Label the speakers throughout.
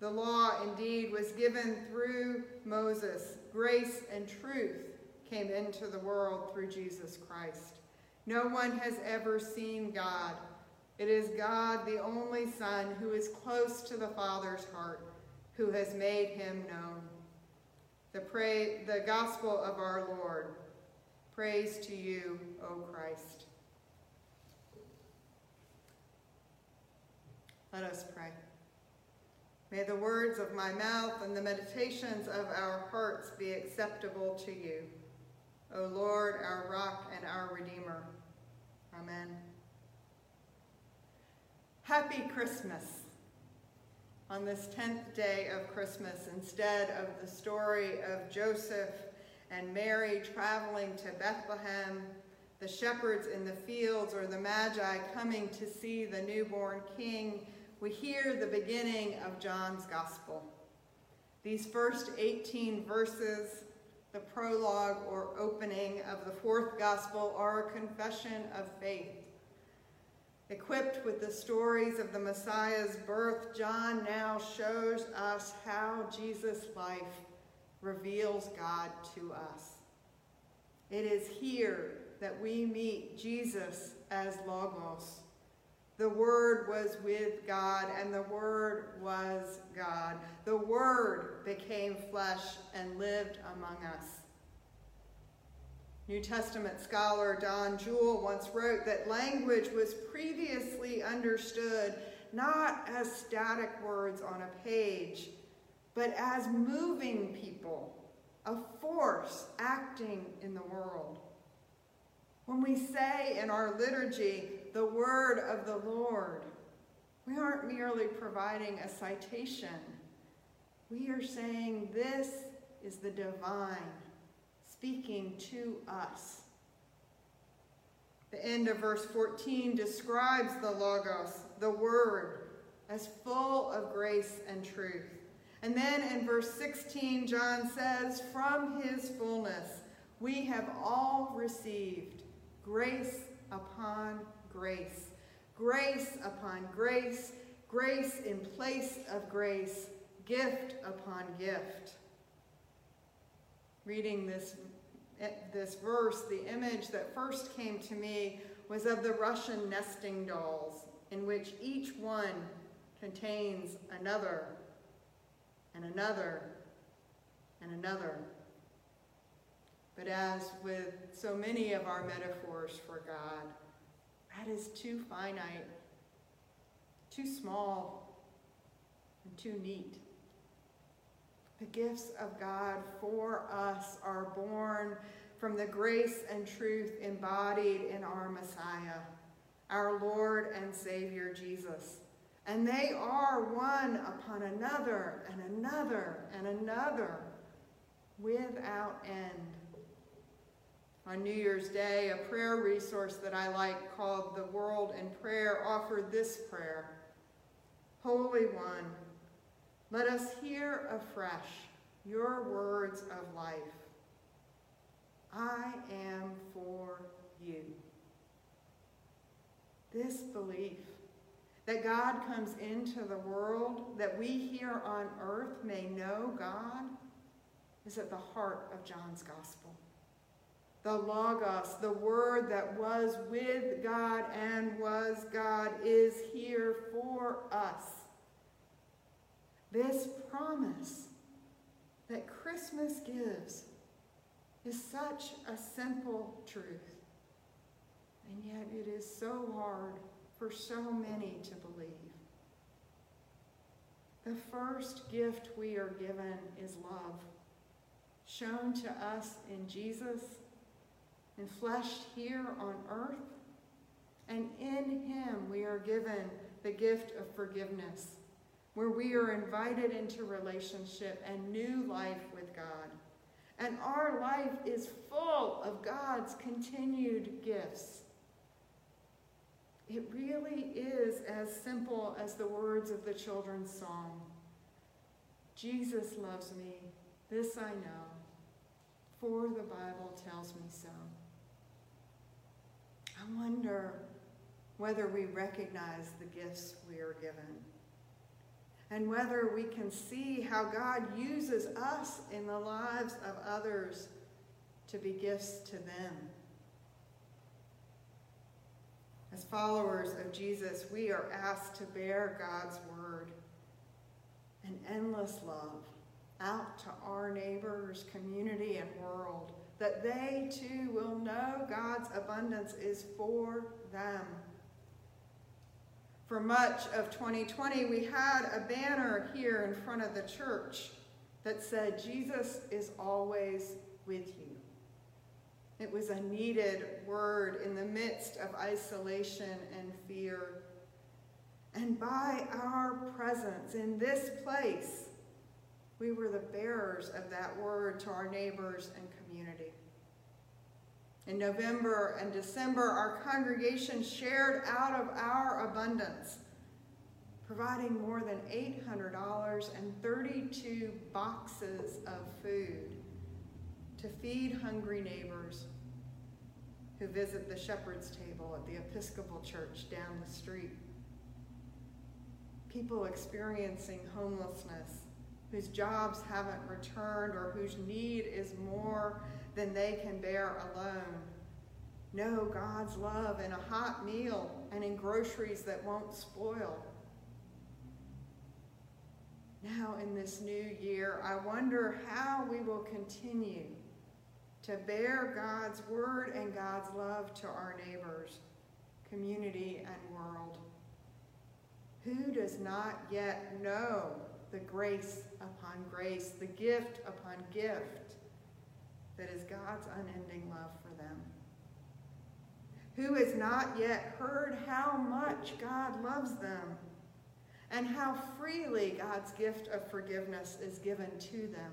Speaker 1: The law indeed was given through Moses. Grace and truth came into the world through Jesus Christ. No one has ever seen God. It is God, the only Son, who is close to the Father's heart, who has made him known. The, pray, the gospel of our Lord. Praise to you, O Christ. Let us pray. May the words of my mouth and the meditations of our hearts be acceptable to you, O Lord, our rock and our redeemer. Amen. Happy Christmas. On this 10th day of Christmas, instead of the story of Joseph and Mary traveling to Bethlehem, the shepherds in the fields, or the Magi coming to see the newborn king, we hear the beginning of John's gospel. These first 18 verses, the prologue or opening of the fourth gospel, are a confession of faith. Equipped with the stories of the Messiah's birth, John now shows us how Jesus' life reveals God to us. It is here that we meet Jesus as Logos, the Word was with God, and the Word was God. The Word became flesh and lived among us. New Testament scholar Don Juel once wrote that language was previously understood not as static words on a page, but as moving people, a force acting in the world. When we say in our liturgy, the word of the Lord, we aren't merely providing a citation. We are saying this is the divine speaking to us. The end of verse 14 describes the Logos, the Word, as full of grace and truth. And then in verse 16, John says, From his fullness we have all received grace upon grace. Grace upon grace, grace in place of grace, gift upon gift. Reading this, this verse, the image that first came to me was of the Russian nesting dolls, in which each one contains another, and another, and another. But as with so many of our metaphors for God, that is too finite, too small, and too neat. The gifts of God for us are born from the grace and truth embodied in our Messiah, our Lord and Savior Jesus. And they are one upon another and another and another without end. On New Year's Day, a prayer resource that I like called The World in Prayer offered this prayer Holy One, let us hear afresh your words of life. I am for you. This belief that God comes into the world, that we here on earth may know God, is at the heart of John's gospel. The Logos, the Word that was with God and was God, is here for us. This promise that Christmas gives is such a simple truth, and yet it is so hard for so many to believe. The first gift we are given is love, shown to us in Jesus, enfleshed here on earth, and in him we are given the gift of forgiveness, where we are invited into relationship and new life with God. And our life is full of God's continued gifts. It really is as simple as the words of the children's song Jesus loves me, this I know, for the Bible tells me so. I wonder whether we recognize the gifts we are given and whether we can see how God uses us in the lives of others to be gifts to them. As followers of Jesus, we are asked to bear God's word and endless love out to our neighbors, community, and world, that they too will know God's abundance is for them. For much of 2020, we had a banner here in front of the church that said, Jesus is always with you. It was a needed word in the midst of isolation and fear. And by our presence in this place, we were the bearers of that word to our neighbors and community. In November and December, our congregation shared out of our abundance, providing more than $800 and 32 boxes of food to feed hungry neighbors who visit the shepherd's table at the Episcopal Church down the street. People experiencing homelessness, whose jobs haven't returned or whose need is more than they can bear alone. Know God's love in a hot meal and in groceries that won't spoil. Now, in this new year, I wonder how we will continue to bear God's word and God's love to our neighbors, community, and world. Who does not yet know the grace upon grace, the gift upon gift that is God's unending love for them? Who has not yet heard how much God loves them and how freely God's gift of forgiveness is given to them?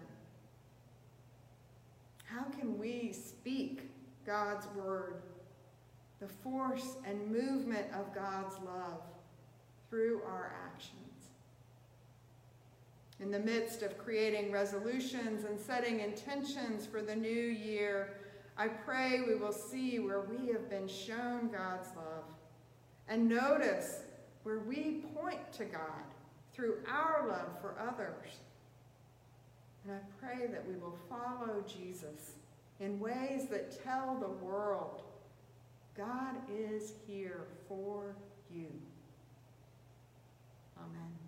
Speaker 1: How can we speak God's word, the force and movement of God's love through our actions? In the midst of creating resolutions and setting intentions for the new year, I pray we will see where we have been shown God's love and notice where we point to God through our love for others and I pray that we will follow Jesus in ways that tell the world God is here for you. Amen.